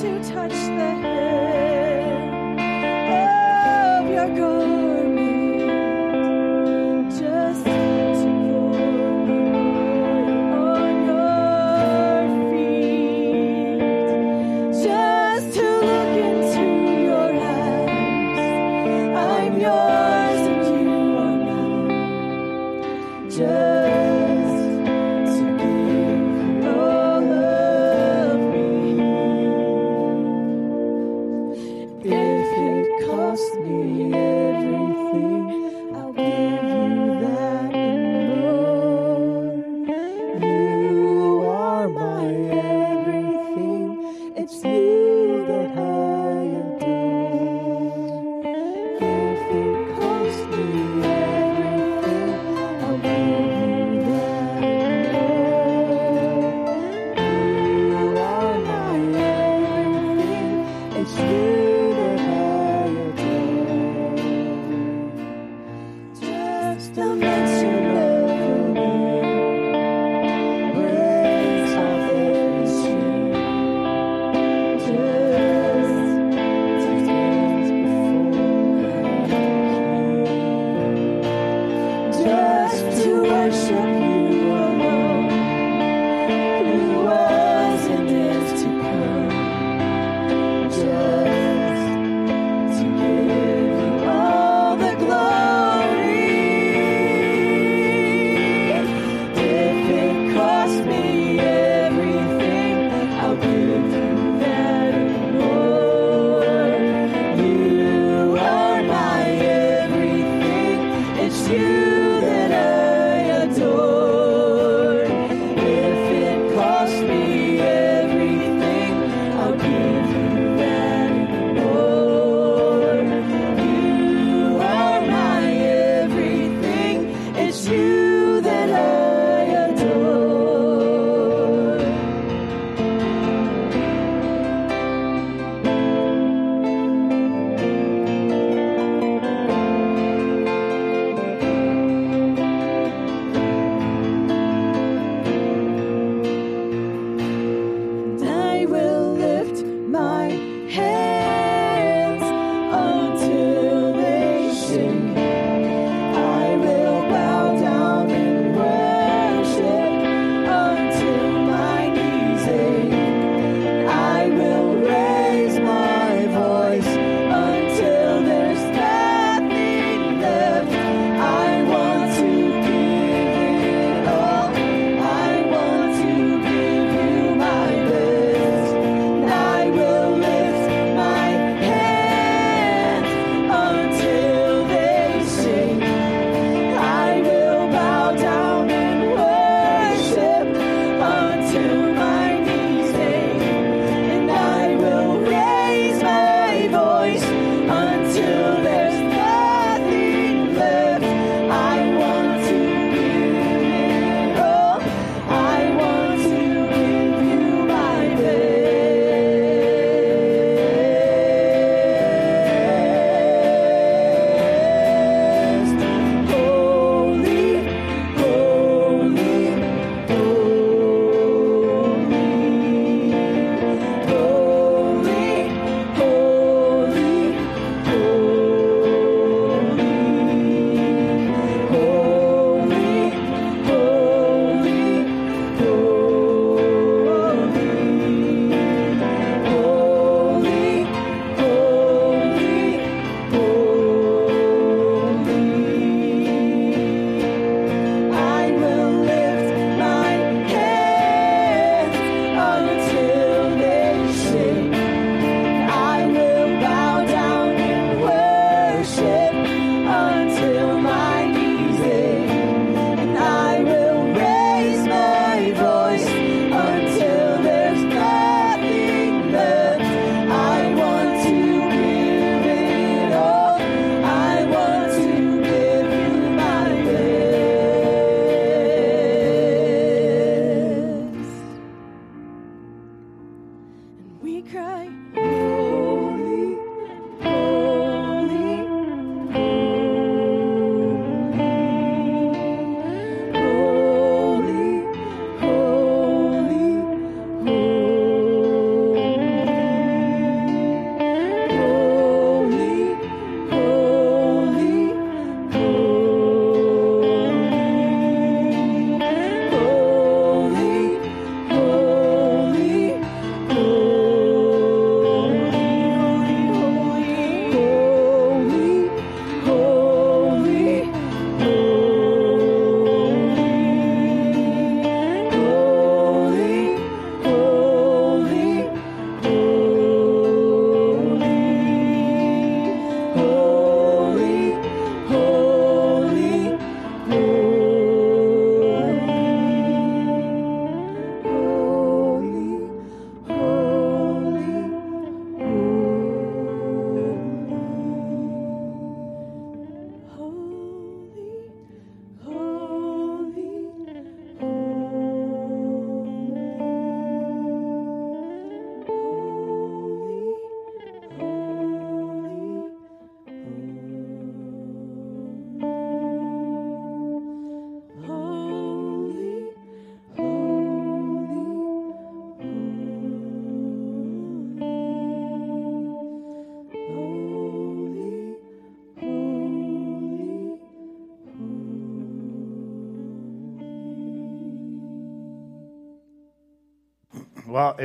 To touch the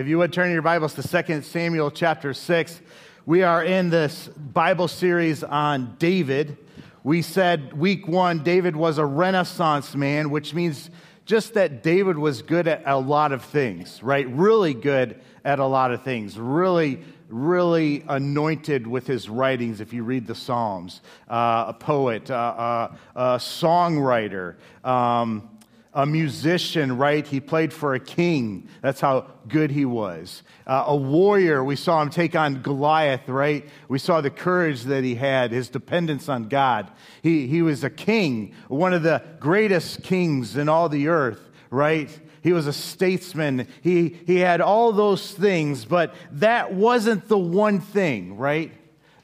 if you would turn your Bibles to 2 Samuel chapter 6, we are in this Bible series on David. We said week one, David was a Renaissance man, which means just that David was good at a lot of things, right? Really good at a lot of things. Really, really anointed with his writings if you read the Psalms. Uh, a poet, uh, uh, a songwriter. Um, a musician, right? He played for a king. That's how good he was. Uh, a warrior, we saw him take on Goliath, right? We saw the courage that he had, his dependence on God. He, he was a king, one of the greatest kings in all the earth, right? He was a statesman. He, he had all those things, but that wasn't the one thing, right?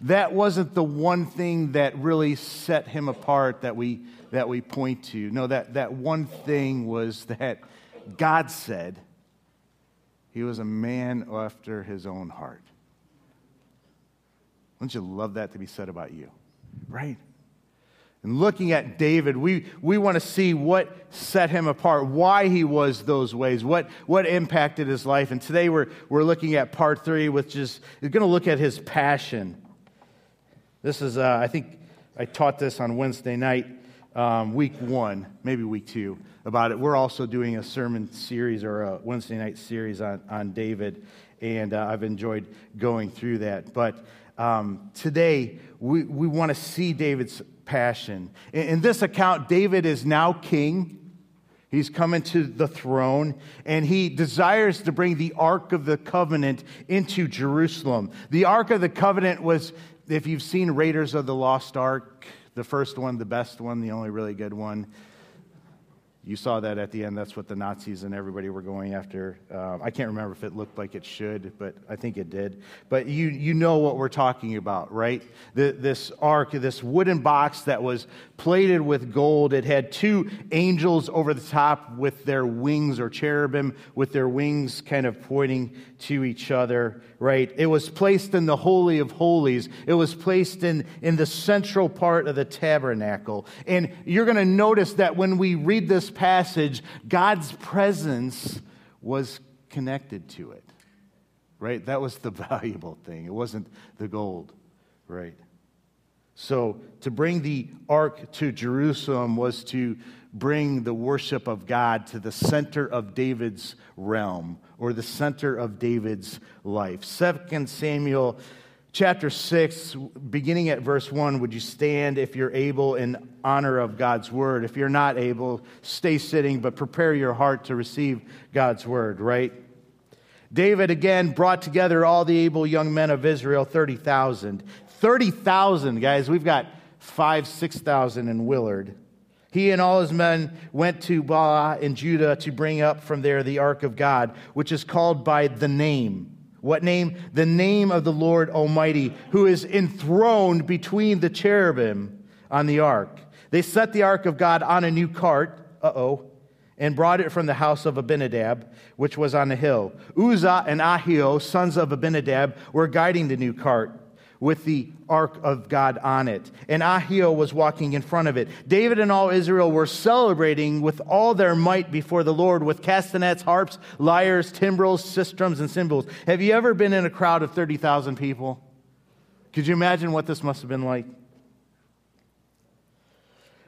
That wasn't the one thing that really set him apart that we that we point to. No, that, that one thing was that God said he was a man after his own heart. Wouldn't you love that to be said about you? Right? And looking at David, we, we want to see what set him apart, why he was those ways, what, what impacted his life. And today we're, we're looking at part three, which is, going to look at his passion. This is, uh, I think I taught this on Wednesday night um, week one, maybe week two, about it. We're also doing a sermon series or a Wednesday night series on, on David, and uh, I've enjoyed going through that. But um, today, we, we want to see David's passion. In, in this account, David is now king. He's coming to the throne, and he desires to bring the Ark of the Covenant into Jerusalem. The Ark of the Covenant was, if you've seen Raiders of the Lost Ark, the first one, the best one, the only really good one. You saw that at the end. That's what the Nazis and everybody were going after. Uh, I can't remember if it looked like it should, but I think it did. But you, you know what we're talking about, right? The, this ark, this wooden box that was plated with gold. It had two angels over the top with their wings, or cherubim with their wings kind of pointing to each other, right? It was placed in the Holy of Holies. It was placed in, in the central part of the tabernacle. And you're going to notice that when we read this passage, God's presence was connected to it, right? That was the valuable thing. It wasn't the gold, right? So to bring the ark to Jerusalem was to bring the worship of God to the center of David's realm or the center of David's life. 2 Samuel chapter 6, beginning at verse 1, would you stand if you're able in honor of God's word? If you're not able, stay sitting, but prepare your heart to receive God's word, right? David again brought together all the able young men of Israel, 30,000. 30,000, guys. We've got five, 6,000 in Willard. He and all his men went to Baalah in Judah to bring up from there the ark of God, which is called by the name what name? The name of the Lord Almighty, who is enthroned between the cherubim on the ark. They set the ark of God on a new cart, uh oh, and brought it from the house of Abinadab, which was on the hill. Uzzah and Ahio, sons of Abinadab, were guiding the new cart with the ark of God on it. And Ahio was walking in front of it. David and all Israel were celebrating with all their might before the Lord with castanets, harps, lyres, timbrels, sistrums, and cymbals. Have you ever been in a crowd of 30,000 people? Could you imagine what this must have been like?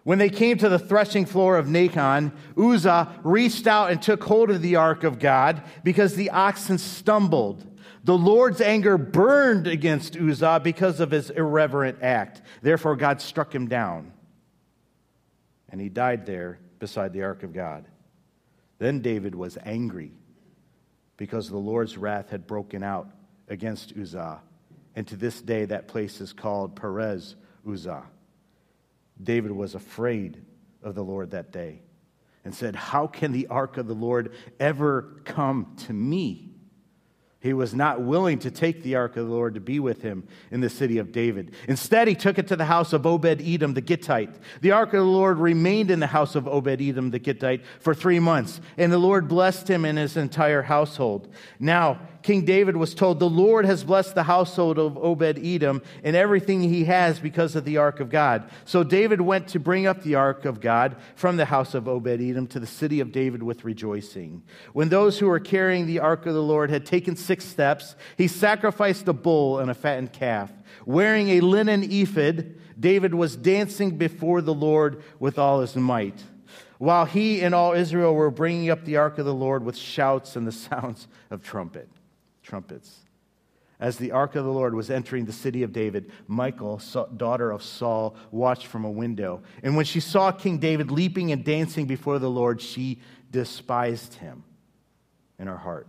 When they came to the threshing floor of Nacon, Uzzah reached out and took hold of the ark of God because the oxen stumbled. The Lord's anger burned against Uzzah because of his irreverent act. Therefore, God struck him down, and he died there beside the ark of God. Then David was angry because the Lord's wrath had broken out against Uzzah. And to this day, that place is called Perez Uzzah. David was afraid of the Lord that day and said, How can the ark of the Lord ever come to me? He was not willing to take the ark of the Lord to be with him in the city of David. Instead, he took it to the house of Obed Edom the Gittite. The ark of the Lord remained in the house of Obed Edom the Gittite for three months, and the Lord blessed him and his entire household. Now, King David was told, The Lord has blessed the household of Obed Edom and everything he has because of the ark of God. So David went to bring up the ark of God from the house of Obed Edom to the city of David with rejoicing. When those who were carrying the ark of the Lord had taken six steps, he sacrificed a bull and a fattened calf. Wearing a linen ephod, David was dancing before the Lord with all his might while he and all Israel were bringing up the ark of the Lord with shouts and the sounds of trumpet trumpets. As the ark of the Lord was entering the city of David, Michal, daughter of Saul, watched from a window. And when she saw King David leaping and dancing before the Lord, she despised him in her heart.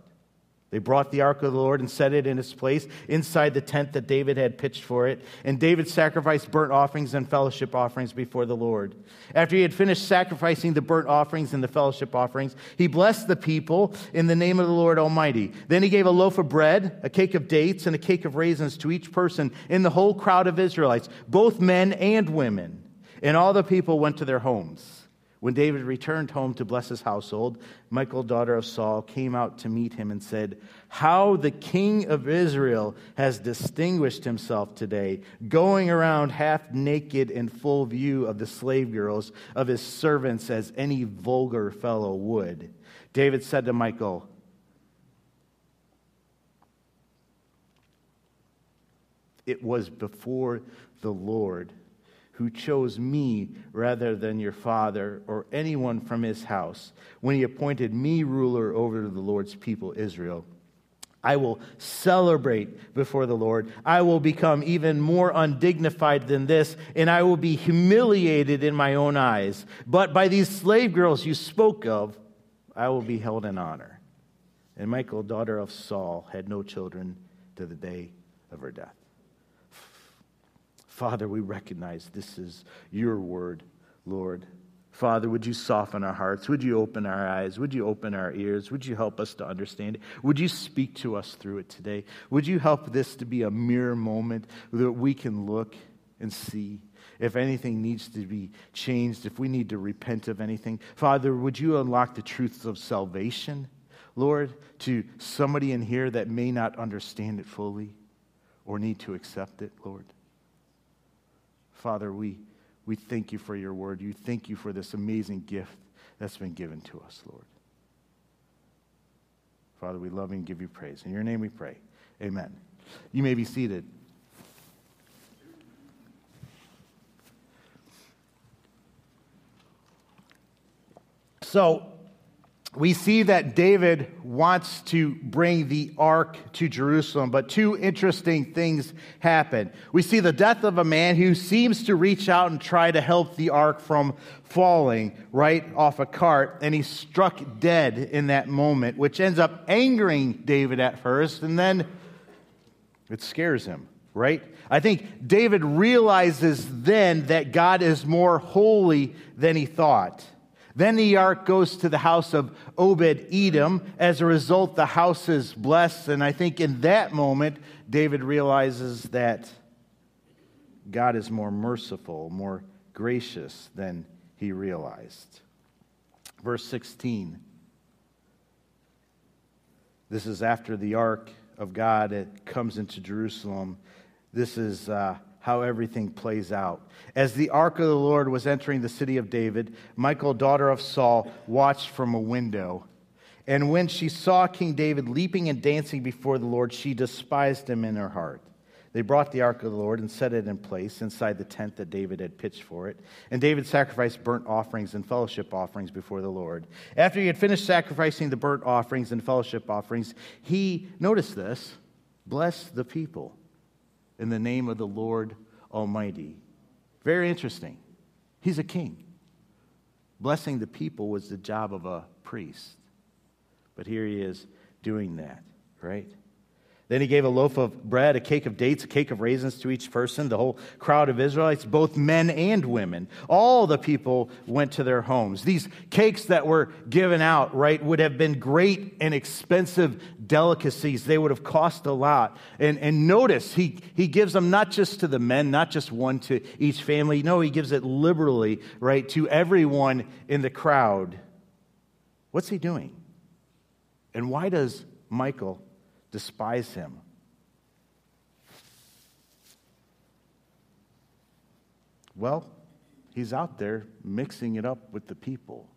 They brought the ark of the Lord and set it in its place inside the tent that David had pitched for it. And David sacrificed burnt offerings and fellowship offerings before the Lord. After he had finished sacrificing the burnt offerings and the fellowship offerings, he blessed the people in the name of the Lord Almighty. Then he gave a loaf of bread, a cake of dates, and a cake of raisins to each person in the whole crowd of Israelites, both men and women. And all the people went to their homes. When David returned home to bless his household, Michal, daughter of Saul, came out to meet him and said, How the king of Israel has distinguished himself today, going around half naked in full view of the slave girls of his servants as any vulgar fellow would. David said to Michal, It was before the Lord who chose me rather than your father or anyone from his house when he appointed me ruler over the Lord's people, Israel. I will celebrate before the Lord. I will become even more undignified than this, and I will be humiliated in my own eyes. But by these slave girls you spoke of, I will be held in honor. And Michal, daughter of Saul, had no children to the day of her death. Father, we recognize this is your word, Lord. Father, would you soften our hearts? Would you open our eyes? Would you open our ears? Would you help us to understand it? Would you speak to us through it today? Would you help this to be a mirror moment that we can look and see if anything needs to be changed, if we need to repent of anything? Father, would you unlock the truths of salvation, Lord, to somebody in here that may not understand it fully or need to accept it, Lord? Father, we, we thank you for your word. You thank you for this amazing gift that's been given to us, Lord. Father, we love you and give you praise. In your name we pray. Amen. You may be seated. So, we see that David wants to bring the ark to Jerusalem, but two interesting things happen. We see the death of a man who seems to reach out and try to help the ark from falling right off a cart, and he's struck dead in that moment, which ends up angering David at first, and then it scares him, right? I think David realizes then that God is more holy than he thought. Then the ark goes to the house of Obed Edom. As a result, the house is blessed. And I think in that moment, David realizes that God is more merciful, more gracious than he realized. Verse 16. This is after the ark of God it comes into Jerusalem. This is. Uh, how everything plays out. As the ark of the Lord was entering the city of David, Michal, daughter of Saul, watched from a window. And when she saw King David leaping and dancing before the Lord, she despised him in her heart. They brought the ark of the Lord and set it in place inside the tent that David had pitched for it. And David sacrificed burnt offerings and fellowship offerings before the Lord. After he had finished sacrificing the burnt offerings and fellowship offerings, he, notice this, blessed the people in the name of the Lord Almighty. Very interesting. He's a king. Blessing the people was the job of a priest. But here he is doing that, right? Then he gave a loaf of bread, a cake of dates, a cake of raisins to each person, the whole crowd of Israelites, both men and women. All the people went to their homes. These cakes that were given out, right, would have been great and expensive delicacies. They would have cost a lot. And, and notice, he, he gives them not just to the men, not just one to each family. No, he gives it liberally, right, to everyone in the crowd. What's he doing? And why does Michal despise him. Well, he's out there mixing it up with the people,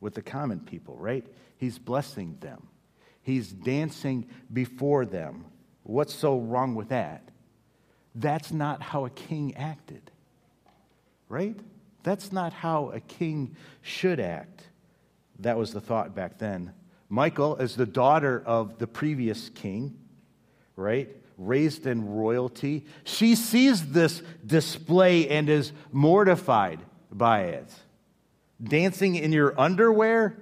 with the common people, right? He's blessing them, he's dancing before them. What's so wrong with that? That's not how a king acted, right? That's not how a king should act. That was the thought back then. Michal is the daughter of the previous king, right? Raised in royalty. She sees this display and is mortified by it. Dancing in your underwear,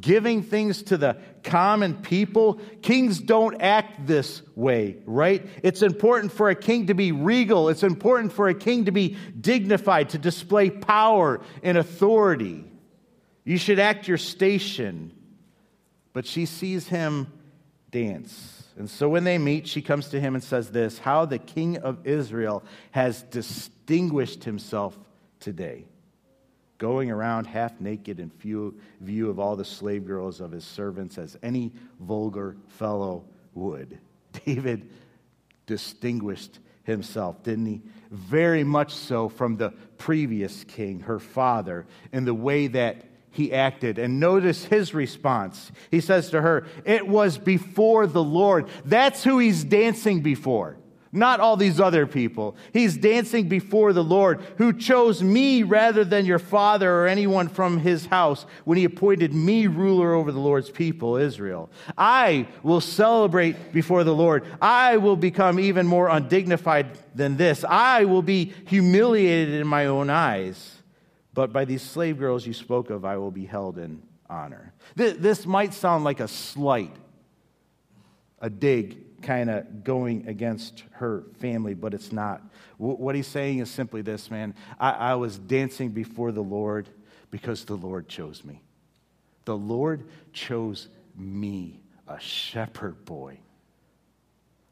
giving things to the common people. Kings don't act this way, right? It's important for a king to be regal. It's important for a king to be dignified, to display power and authority. You should act your station but she sees him dance. And so when they meet, she comes to him and says this How the king of Israel has distinguished himself today, going around half naked in view, of all the slave girls of his servants, as any vulgar fellow would. David distinguished himself, didn't he? Very much so from the previous king, her father, in the way that he acted. And notice his response. He says to her, It was before the Lord. That's who he's dancing before, not all these other people. He's dancing before the Lord, who chose me rather than your father or anyone from his house when he appointed me ruler over the Lord's people, Israel. I will celebrate before the Lord. I will become even more undignified than this. I will be humiliated in my own eyes. But by these slave girls you spoke of, I will be held in honor. This might sound like a slight, a dig, kind of going against her family, but it's not. What he's saying is simply this, man. I, I was dancing before the Lord because the Lord chose me. The Lord chose me, a shepherd boy,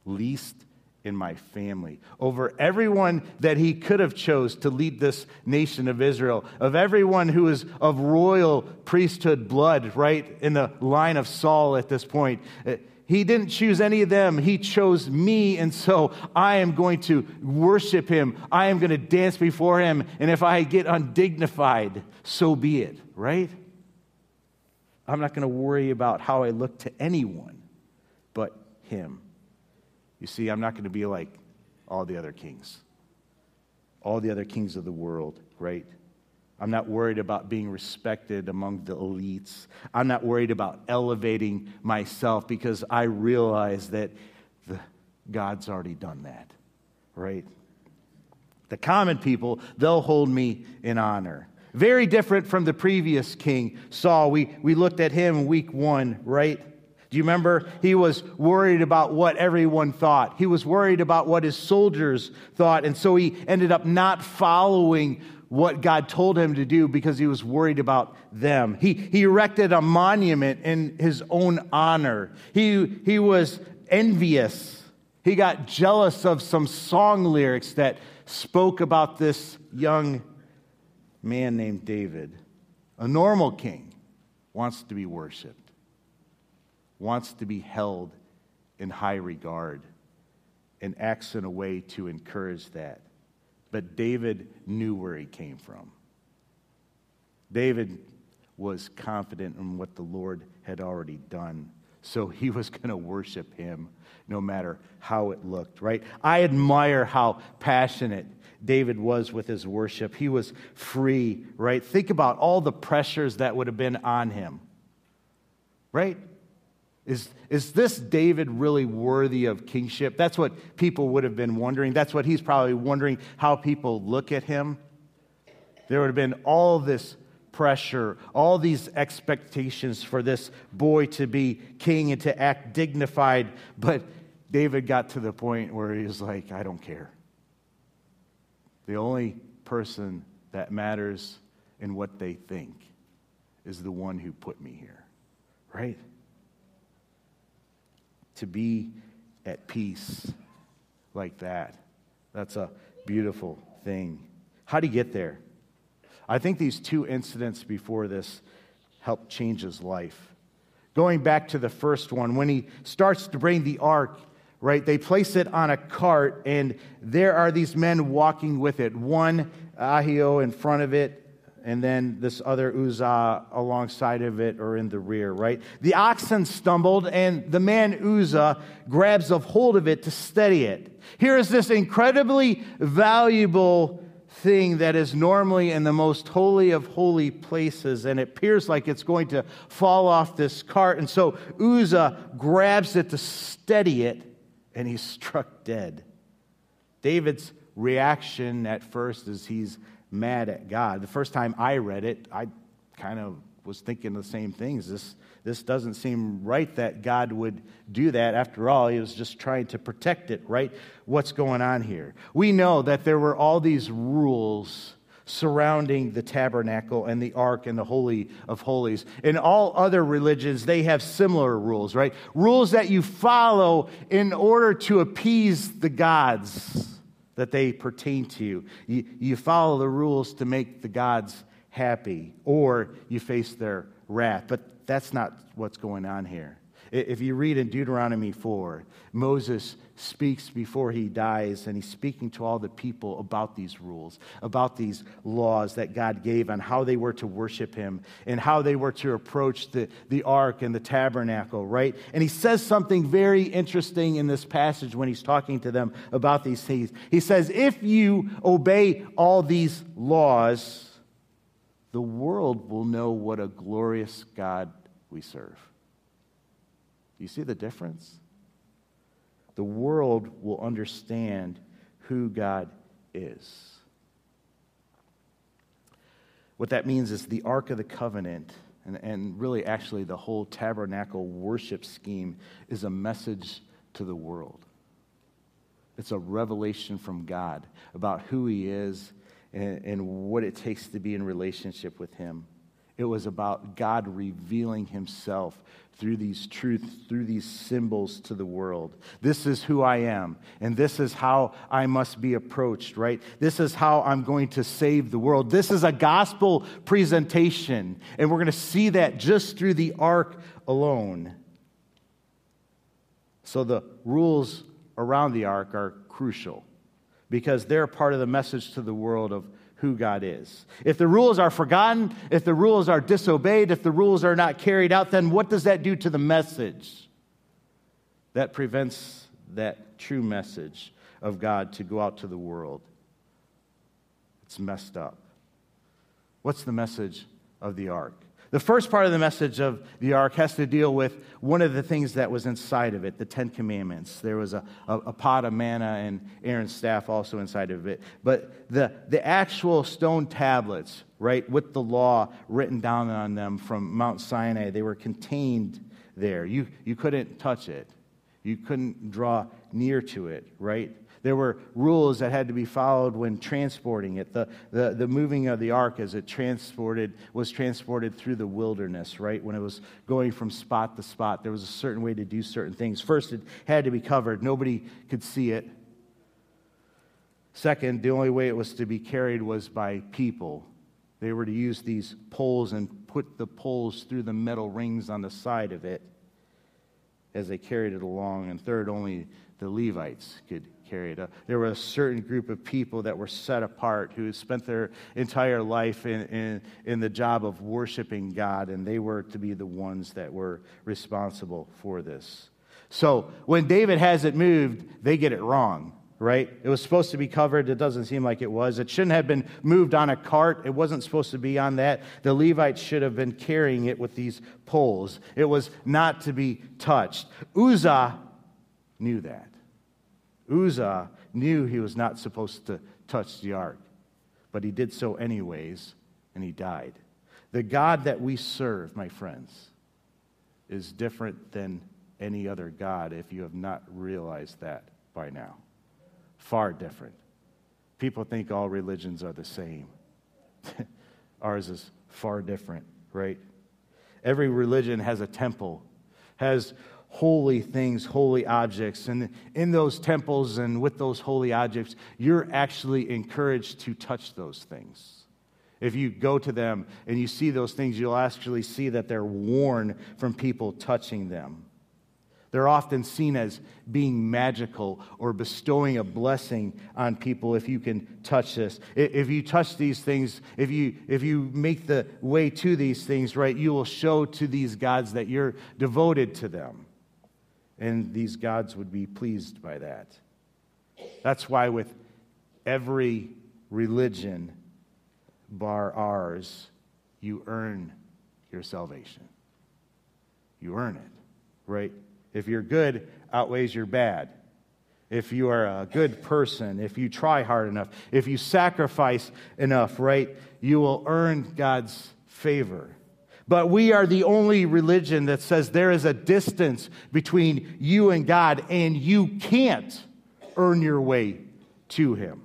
least in my family, over everyone that he could have chose to lead this nation of Israel, of everyone who is of royal priesthood blood, right in the line of Saul at this point. Uh, he didn't choose any of them. He chose me, and so I am going to worship him. I am going to dance before him, and if I get undignified, so be it, right? I'm not going to worry about how I look to anyone but him. You see, I'm not going to be like all the other kings, all the other kings of the world, right? I'm not worried about being respected among the elites. I'm not worried about elevating myself because I realize that the, God's already done that, right? The common people, they'll hold me in honor. Very different from the previous king, Saul. We, we looked at him week one, right? Do you remember? He was worried about what everyone thought. He was worried about what his soldiers thought. And so he ended up not following what God told him to do because he was worried about them. He, he erected a monument in his own honor. He, he was envious. He got jealous of some song lyrics that spoke about this young man named David. A normal king wants to be worshiped wants to be held in high regard and acts in a way to encourage that. But David knew where he came from. David was confident in what the Lord had already done. So he was going to worship him no matter how it looked, right? I admire how passionate David was with his worship. He was free, right? Think about all the pressures that would have been on him, right? Is, is this David really worthy of kingship? That's what people would have been wondering. That's what he's probably wondering how people look at him. There would have been all this pressure, all these expectations for this boy to be king and to act dignified. But David got to the point where he was like, I don't care. The only person that matters in what they think is the one who put me here, right? To be at peace like that, that's a beautiful thing. How do you get there? I think these two incidents before this helped change his life. Going back to the first one, when he starts to bring the ark, right, they place it on a cart, and there are these men walking with it. One, Ahio, in front of it, and then this other Uzzah alongside of it or in the rear, right? The oxen stumbled, and the man Uzzah grabs a hold of it to steady it. Here is this incredibly valuable thing that is normally in the most holy of holy places, and it appears like it's going to fall off this cart. And so Uzzah grabs it to steady it, and he's struck dead. David's reaction at first is he's mad at God. The first time I read it, I kind of was thinking the same things. This, this doesn't seem right that God would do that. After all, he was just trying to protect it, right? What's going on here? We know that there were all these rules surrounding the tabernacle and the ark and the holy of holies in all other religions they have similar rules right rules that you follow in order to appease the gods that they pertain to you you, you follow the rules to make the gods happy or you face their wrath. But that's not what's going on here. If you read in Deuteronomy 4, Moses speaks before he dies, and he's speaking to all the people about these rules, about these laws that God gave on how they were to worship him and how they were to approach the, the ark and the tabernacle, right? And he says something very interesting in this passage when he's talking to them about these things. He says, If you obey all these laws, the world will know what a glorious God we serve. You see the difference? The world will understand who God is. What that means is the Ark of the Covenant, and, and really actually the whole tabernacle worship scheme, is a message to the world. It's a revelation from God about who He is and, and what it takes to be in relationship with Him. It was about God revealing Himself through these truths, through these symbols to the world. This is who I am, and this is how I must be approached, right? This is how I'm going to save the world. This is a gospel presentation, and we're going to see that just through the ark alone. So the rules around the ark are crucial because they're part of the message to the world of who God is. If the rules are forgotten, if the rules are disobeyed, if the rules are not carried out, then what does that do to the message? That prevents that true message of God to go out to the world. It's messed up. What's the message of the ark? The first part of the message of the ark has to deal with one of the things that was inside of it, the Ten Commandments. There was a, a, a, pot of manna and Aaron's staff also inside of it. But the, the actual stone tablets, right, with the law written down on them from Mount Sinai, they were contained there. You, you couldn't touch it, you couldn't draw near to it, right? There were rules that had to be followed when transporting it. The, the, the moving of the ark as it transported was transported through the wilderness, right? When it was going from spot to spot, there was a certain way to do certain things. First, it had to be covered, nobody could see it. Second, the only way it was to be carried was by people. They were to use these poles and put the poles through the metal rings on the side of it as they carried it along. And third, only the Levites could carried. Uh, there were a certain group of people that were set apart who spent their entire life in, in, in the job of worshiping God, and they were to be the ones that were responsible for this. So when David has it moved, they get it wrong right? It was supposed to be covered. It doesn't seem like it was. It shouldn't have been moved on a cart. It wasn't supposed to be on that. The Levites should have been carrying it with these poles. It was not to be touched. Uzzah knew that. Uzzah knew he was not supposed to touch the ark, but he did so anyways, and he died. The God that we serve, my friends, is different than any other God if you have not realized that by now. Far different. People think all religions are the same. Ours is far different, right? Every religion has a temple, has holy things, holy objects. And in those temples and with those holy objects, you're actually encouraged to touch those things. If you go to them and you see those things, you'll actually see that they're worn from people touching them. They're often seen as being magical or bestowing a blessing on people if you can touch this. If you touch these things, if you, if you make the way to these things, right, you will show to these gods that you're devoted to them. And these gods would be pleased by that. That's why, with every religion, bar ours, you earn your salvation. You earn it, right? If you're good, outweighs your bad. If you are a good person, if you try hard enough, if you sacrifice enough, right, you will earn God's favor. But we are the only religion that says there is a distance between you and God, and you can't earn your way to Him.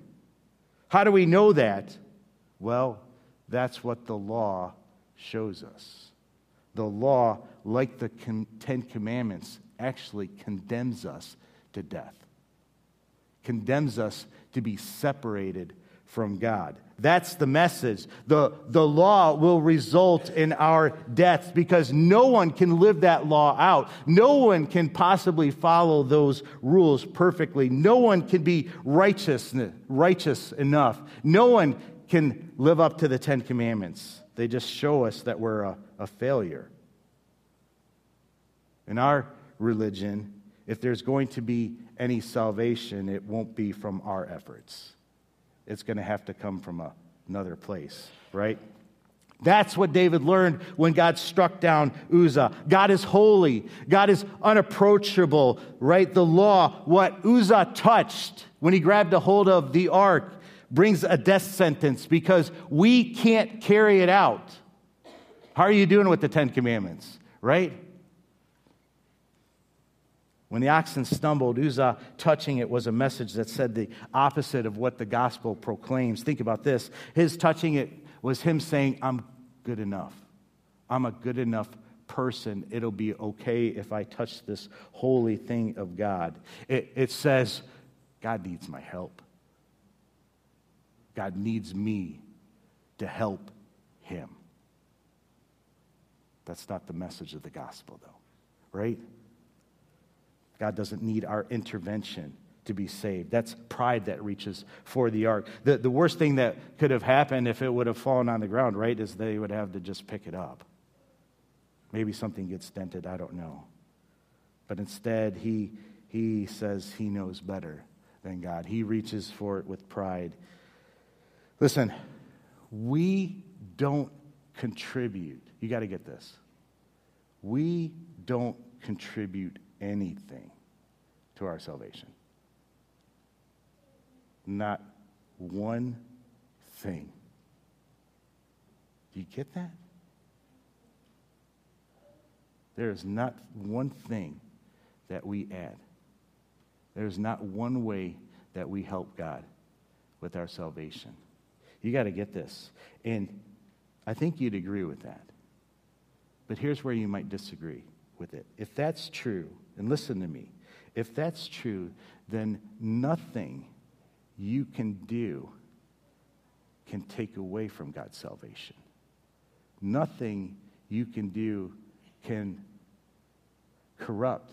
How do we know that? Well, that's what the law shows us. The law, like the Ten Commandments, actually condemns us to death, condemns us to be separated from God. That's the message. The, the law will result in our death because no one can live that law out. No one can possibly follow those rules perfectly. No one can be righteous, righteous enough. No one can live up to the Ten Commandments. They just show us that we're a, a failure. In our religion, if there's going to be any salvation, it won't be from our efforts. It's going to have to come from a, another place, right? That's what David learned when God struck down Uzzah. God is holy. God is unapproachable, right? The law, what Uzzah touched when he grabbed a hold of the ark, brings a death sentence because we can't carry it out. How are you doing with the Ten Commandments, right? When the oxen stumbled, Uzzah touching it was a message that said the opposite of what the gospel proclaims. Think about this. His touching it was him saying, I'm good enough. I'm a good enough person. It'll be okay if I touch this holy thing of God. It, it says, God needs my help. God needs me to help him. That's not the message of the gospel, though, right? God doesn't need our intervention to be saved. That's pride that reaches for the ark. The, the worst thing that could have happened if it would have fallen on the ground, right, is they would have to just pick it up. Maybe something gets dented, I don't know. But instead, he, he says he knows better than God. He reaches for it with pride. Listen, we don't contribute. You got to get this. We don't contribute anything to our salvation. Not one thing. Do you get that? There is not one thing that we add. There's not one way that we help God with our salvation. You got to get this. And I think you'd agree with that. But here's where you might disagree with it. If that's true, and listen to me, if that's true, then nothing you can do can take away from God's salvation. Nothing you can do can corrupt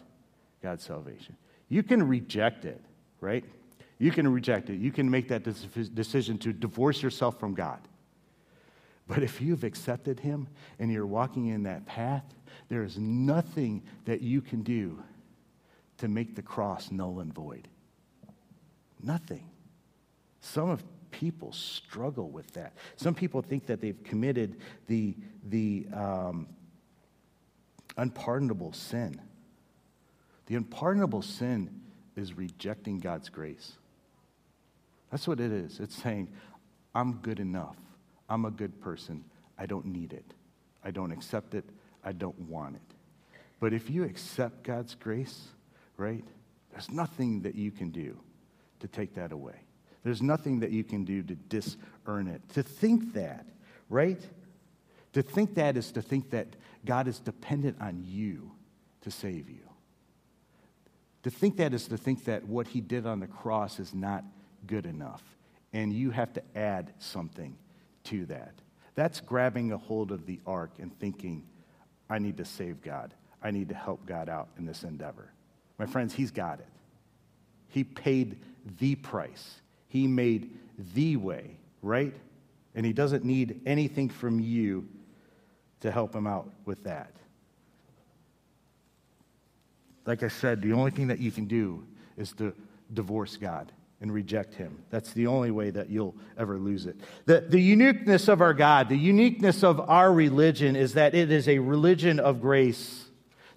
God's salvation. You can reject it, right? You can reject it. You can make that decision to divorce yourself from God. But if you've accepted Him and you're walking in that path, there is nothing that you can do to make the cross null and void. Nothing. Some of people struggle with that. Some people think that they've committed the, the um, unpardonable sin. The unpardonable sin is rejecting God's grace. That's what it is. It's saying, I'm good enough. I'm a good person. I don't need it. I don't accept it. I don't want it. But if you accept God's grace, right, there's nothing that you can do to take that away. There's nothing that you can do to disearn it. To think that, right? To think that is to think that God is dependent on you to save you. To think that is to think that what he did on the cross is not good enough, and you have to add something to that. That's grabbing a hold of the ark and thinking, I need to save God. I need to help God out in this endeavor. My friends, he's got it. He paid the price, he made the way, right? And he doesn't need anything from you to help him out with that. Like I said, the only thing that you can do is to divorce God and reject him. That's the only way that you'll ever lose it. The, the uniqueness of our God, the uniqueness of our religion is that it is a religion of grace.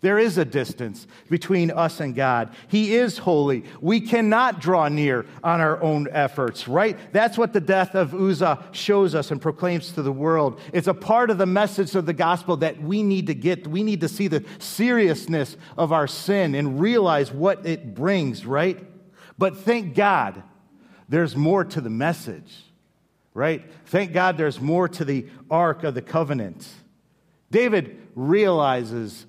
There is a distance between us and God. He is holy. We cannot draw near on our own efforts, right? That's what the death of Uzzah shows us and proclaims to the world. It's a part of the message of the gospel that we need to get. We need to see the seriousness of our sin and realize what it brings, right? But thank God there's more to the message, right? Thank God there's more to the ark of the covenant. David realizes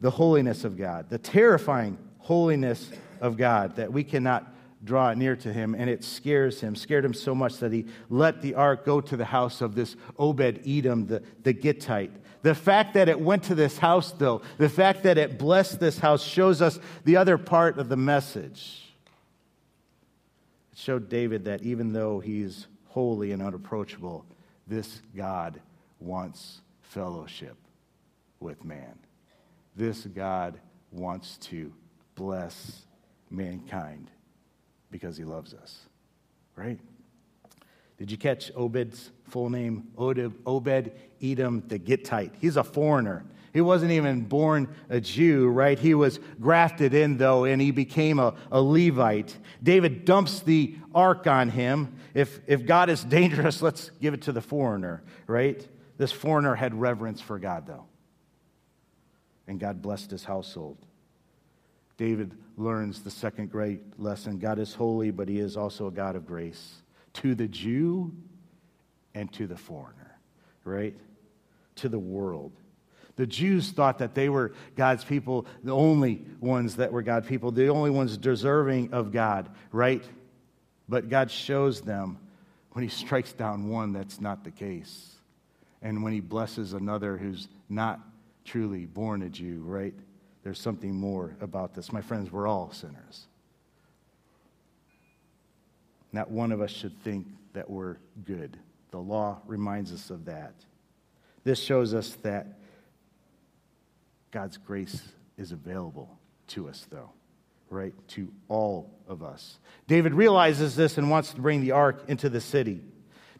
the holiness of God, the terrifying holiness of God, that we cannot draw near to him, and it scares him, scared him so much that he let the ark go to the house of this Obed Edom, the, the Gittite. The fact that it went to this house, though, the fact that it blessed this house shows us the other part of the message. It showed David that even though he's holy and unapproachable, this God wants fellowship with man this God wants to bless mankind because he loves us, right? Did you catch Obed's full name? Obed Edom the Gittite. He's a foreigner. He wasn't even born a Jew, right? He was grafted in, though, and he became a, a Levite. David dumps the ark on him. If, if God is dangerous, let's give it to the foreigner, right? This foreigner had reverence for God, though and God blessed his household. David learns the second great lesson God is holy, but he is also a God of grace to the Jew and to the foreigner, right? To the world. The Jews thought that they were God's people, the only ones that were God's people, the only ones deserving of God, right? But God shows them when He strikes down one that's not the case. And when He blesses another who's not truly born a Jew, right? There's something more about this. My friends, we're all sinners. Not one of us should think that we're good. The law reminds us of that. This shows us that God's grace is available to us, though, right? To all of us. David realizes this and wants to bring the ark into the city.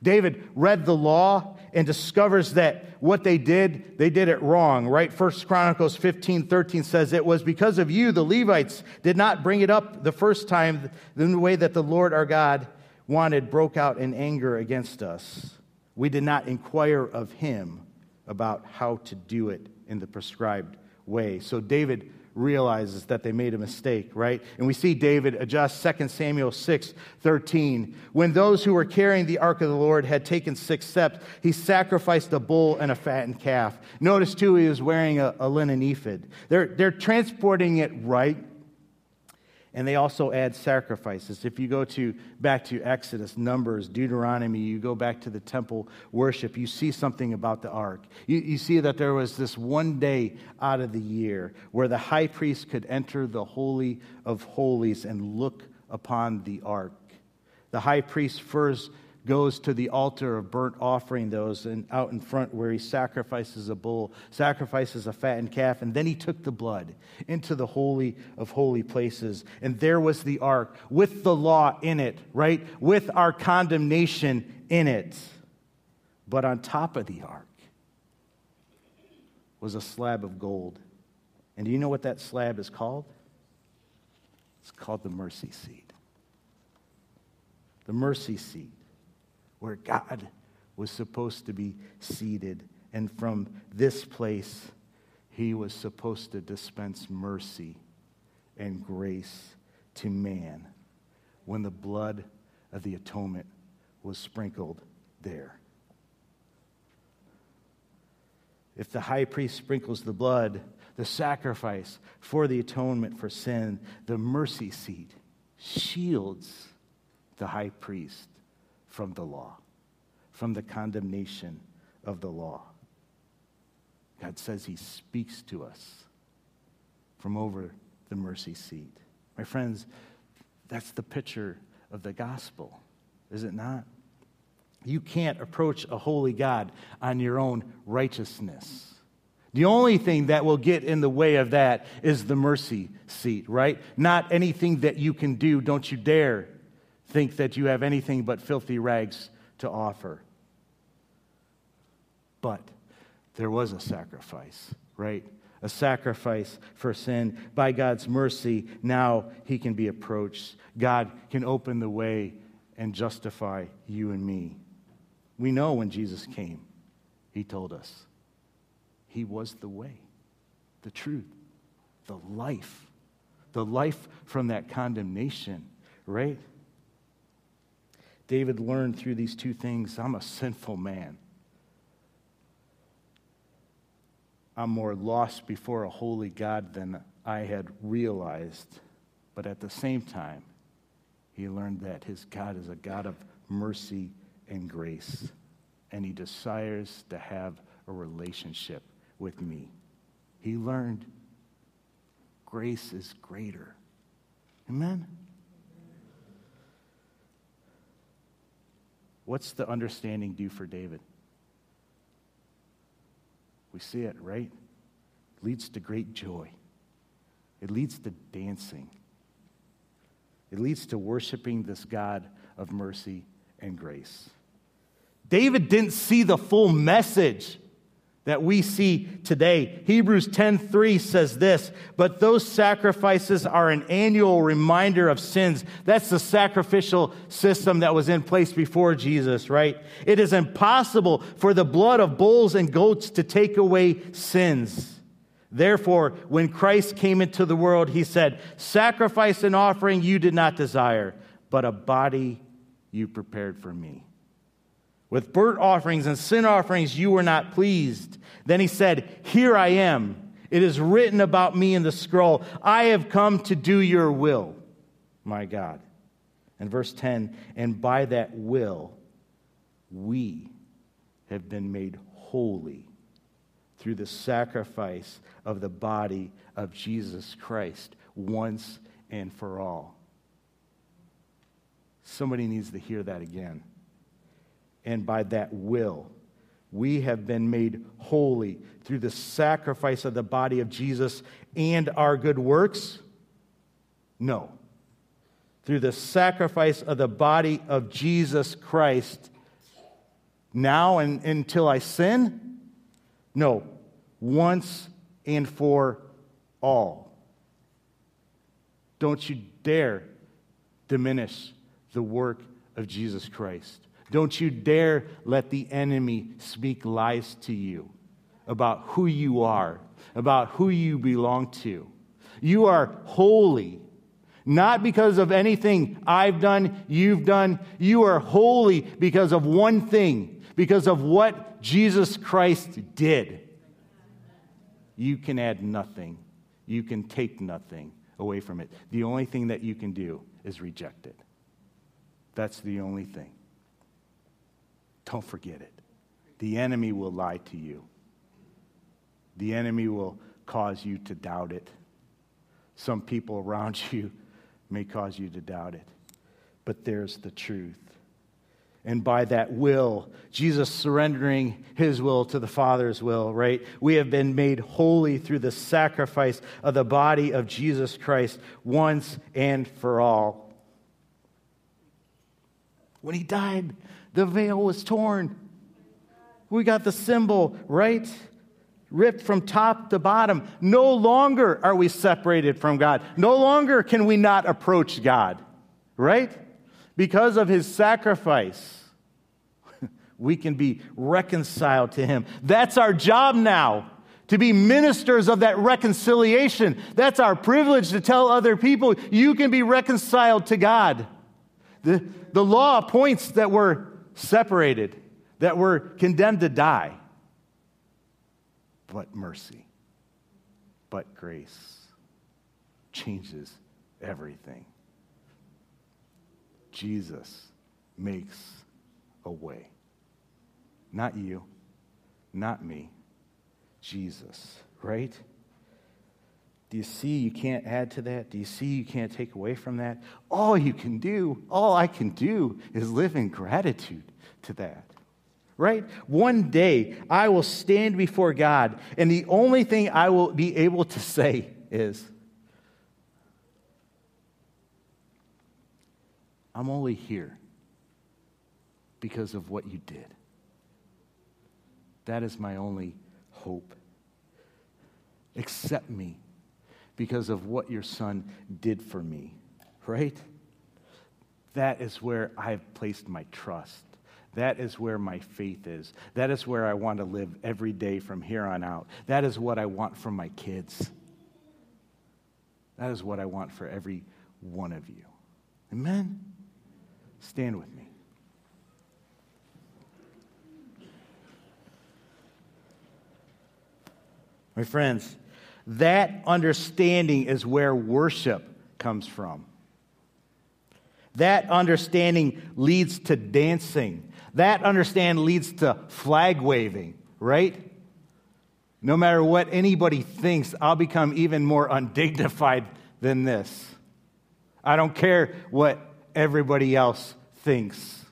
David read the law and discovers that what they did, they did it wrong, right? First Chronicles 15, 13 says, It was because of you, the Levites, did not bring it up the first time in the way that the Lord our God wanted, broke out in anger against us. We did not inquire of him about how to do it in the prescribed way. So David realizes that they made a mistake, right? And we see David adjust 2 Samuel 6 13. When those who were carrying the ark of the Lord had taken six steps, he sacrificed a bull and a fattened calf. Notice, too, he was wearing a, a linen ephod. They're, they're transporting it right and they also add sacrifices. If you go to back to Exodus, Numbers, Deuteronomy, you go back to the temple worship, you see something about the ark. You, you see that there was this one day out of the year where the high priest could enter the holy of holies and look upon the ark. The high priest first goes to the altar of burnt offering those and out in front where he sacrifices a bull, sacrifices a fattened calf, and then he took the blood into the holy of holy places. And there was the ark with the law in it, right? With our condemnation in it. But on top of the ark was a slab of gold. And do you know what that slab is called? It's called the mercy seat. The mercy seat where God was supposed to be seated. And from this place, he was supposed to dispense mercy and grace to man when the blood of the atonement was sprinkled there. If the high priest sprinkles the blood, the sacrifice for the atonement for sin, the mercy seat shields the high priest from the law, from the condemnation of the law. God says he speaks to us from over the mercy seat. My friends, that's the picture of the gospel, is it not? You can't approach a holy God on your own righteousness. The only thing that will get in the way of that is the mercy seat, right? Not anything that you can do. Don't you dare think that you have anything but filthy rags to offer. But there was a sacrifice, right? A sacrifice for sin. By God's mercy, now he can be approached. God can open the way and justify you and me. We know when Jesus came, he told us he was the way, the truth, the life, the life from that condemnation, right? David learned through these two things I'm a sinful man. I'm more lost before a holy God than I had realized. But at the same time, he learned that his God is a God of mercy and grace, and he desires to have a relationship with me. He learned grace is greater. Amen? What's the understanding do for David? We see it, right? It leads to great joy. It leads to dancing. It leads to worshiping this God of mercy and grace. David didn't see the full message that we see today. Hebrews 10:3 says this, but those sacrifices are an annual reminder of sins. That's the sacrificial system that was in place before Jesus, right? It is impossible for the blood of bulls and goats to take away sins. Therefore, when Christ came into the world, he said, "Sacrifice and offering you did not desire, but a body you prepared for me." With burnt offerings and sin offerings you were not pleased. Then he said, Here I am. It is written about me in the scroll. I have come to do your will, my God. And verse 10 And by that will, we have been made holy through the sacrifice of the body of Jesus Christ once and for all. Somebody needs to hear that again and by that will. We have been made holy through the sacrifice of the body of Jesus and our good works? No. Through the sacrifice of the body of Jesus Christ now and until I sin? No. Once and for all. Don't you dare diminish the work of Jesus Christ. Don't you dare let the enemy speak lies to you about who you are, about who you belong to. You are holy, not because of anything I've done, you've done. You are holy because of one thing, because of what Jesus Christ did. You can add nothing, you can take nothing away from it. The only thing that you can do is reject it. That's the only thing. Don't forget it. The enemy will lie to you, the enemy will cause you to doubt it. Some people around you may cause you to doubt it, but there's the truth. And by that will, Jesus surrendering his will to the Father's will, right? We have been made holy through the sacrifice of the body of Jesus Christ once and for all. When he died, the veil was torn. We got the symbol, right? Ripped from top to bottom. No longer are we separated from God. No longer can we not approach God, right? Because of his sacrifice, we can be reconciled to him. That's our job now to be ministers of that reconciliation. That's our privilege to tell other people you can be reconciled to God. The, the law points that we're separated, that we're condemned to die. But mercy, but grace changes everything. Jesus makes a way. Not you, not me, Jesus, right? Do you see you can't add to that? Do you see you can't take away from that? All you can do, all I can do is live in gratitude to that. Right? One day I will stand before God, and the only thing I will be able to say is, I'm only here because of what you did. That is my only hope. Accept me because of what your son did for me, right? That is where I've placed my trust. That is where my faith is. That is where I want to live every day from here on out. That is what I want from my kids. That is what I want for every one of you. Amen? Stand with me. My friends, that understanding is where worship comes from. That understanding leads to dancing. That understanding leads to flag waving, right? No matter what anybody thinks, I'll become even more undignified than this. I don't care what everybody else thinks.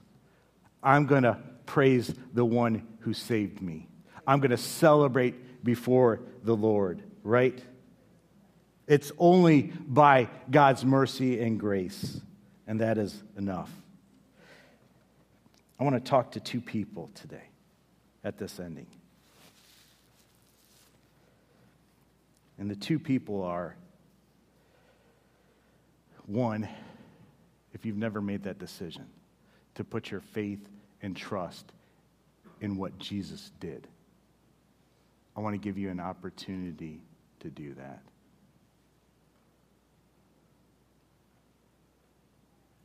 I'm going to praise the one who saved me. I'm going to celebrate before the Lord right? It's only by God's mercy and grace, and that is enough. I want to talk to two people today at this ending. And the two people are one, if you've never made that decision, to put your faith and trust in what Jesus did. I want to give you an opportunity to do that.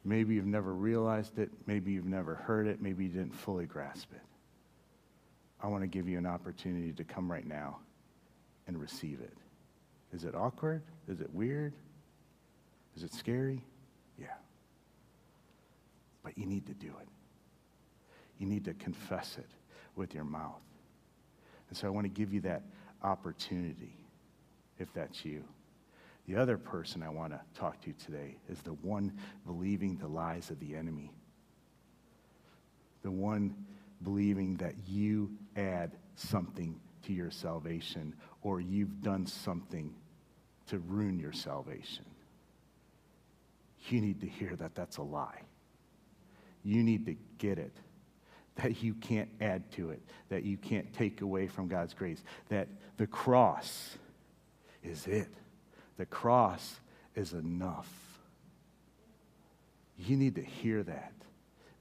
Maybe you've never realized it. Maybe you've never heard it. Maybe you didn't fully grasp it. I want to give you an opportunity to come right now and receive it. Is it awkward? Is it weird? Is it scary? Yeah. But you need to do it. You need to confess it with your mouth. And so I want to give you that opportunity if that's you. The other person I want to talk to today is the one believing the lies of the enemy. The one believing that you add something to your salvation or you've done something to ruin your salvation. You need to hear that that's a lie. You need to get it that you can't add to it, that you can't take away from God's grace, that the cross is it. The cross is enough. You need to hear that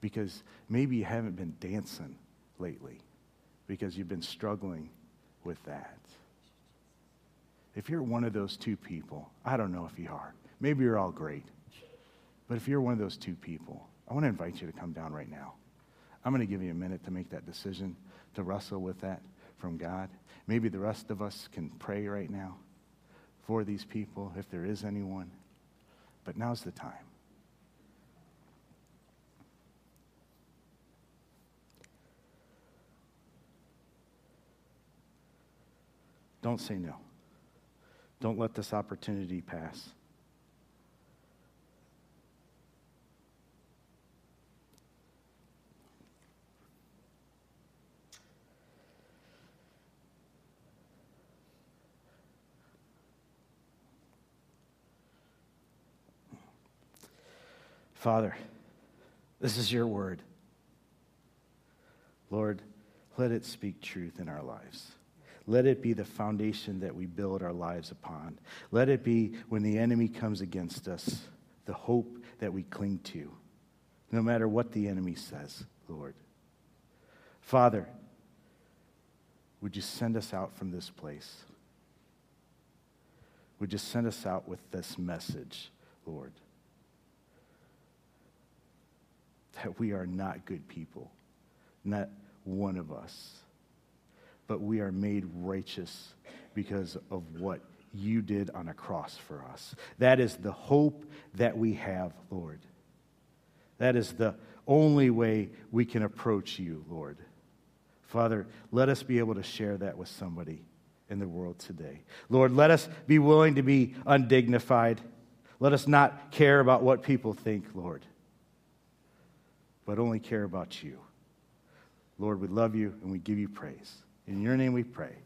because maybe you haven't been dancing lately because you've been struggling with that. If you're one of those two people, I don't know if you are. Maybe you're all great. But if you're one of those two people, I want to invite you to come down right now. I'm going to give you a minute to make that decision, to wrestle with that from God. Maybe the rest of us can pray right now for these people, if there is anyone. But now's the time. Don't say no. Don't let this opportunity pass. Father, this is your word. Lord, let it speak truth in our lives. Let it be the foundation that we build our lives upon. Let it be, when the enemy comes against us, the hope that we cling to, no matter what the enemy says, Lord. Father, would you send us out from this place? Would you send us out with this message, Lord? That we are not good people, not one of us, but we are made righteous because of what you did on a cross for us. That is the hope that we have, Lord. That is the only way we can approach you, Lord. Father, let us be able to share that with somebody in the world today. Lord, let us be willing to be undignified. Let us not care about what people think, Lord, but only care about you. Lord, we love you and we give you praise. In your name we pray.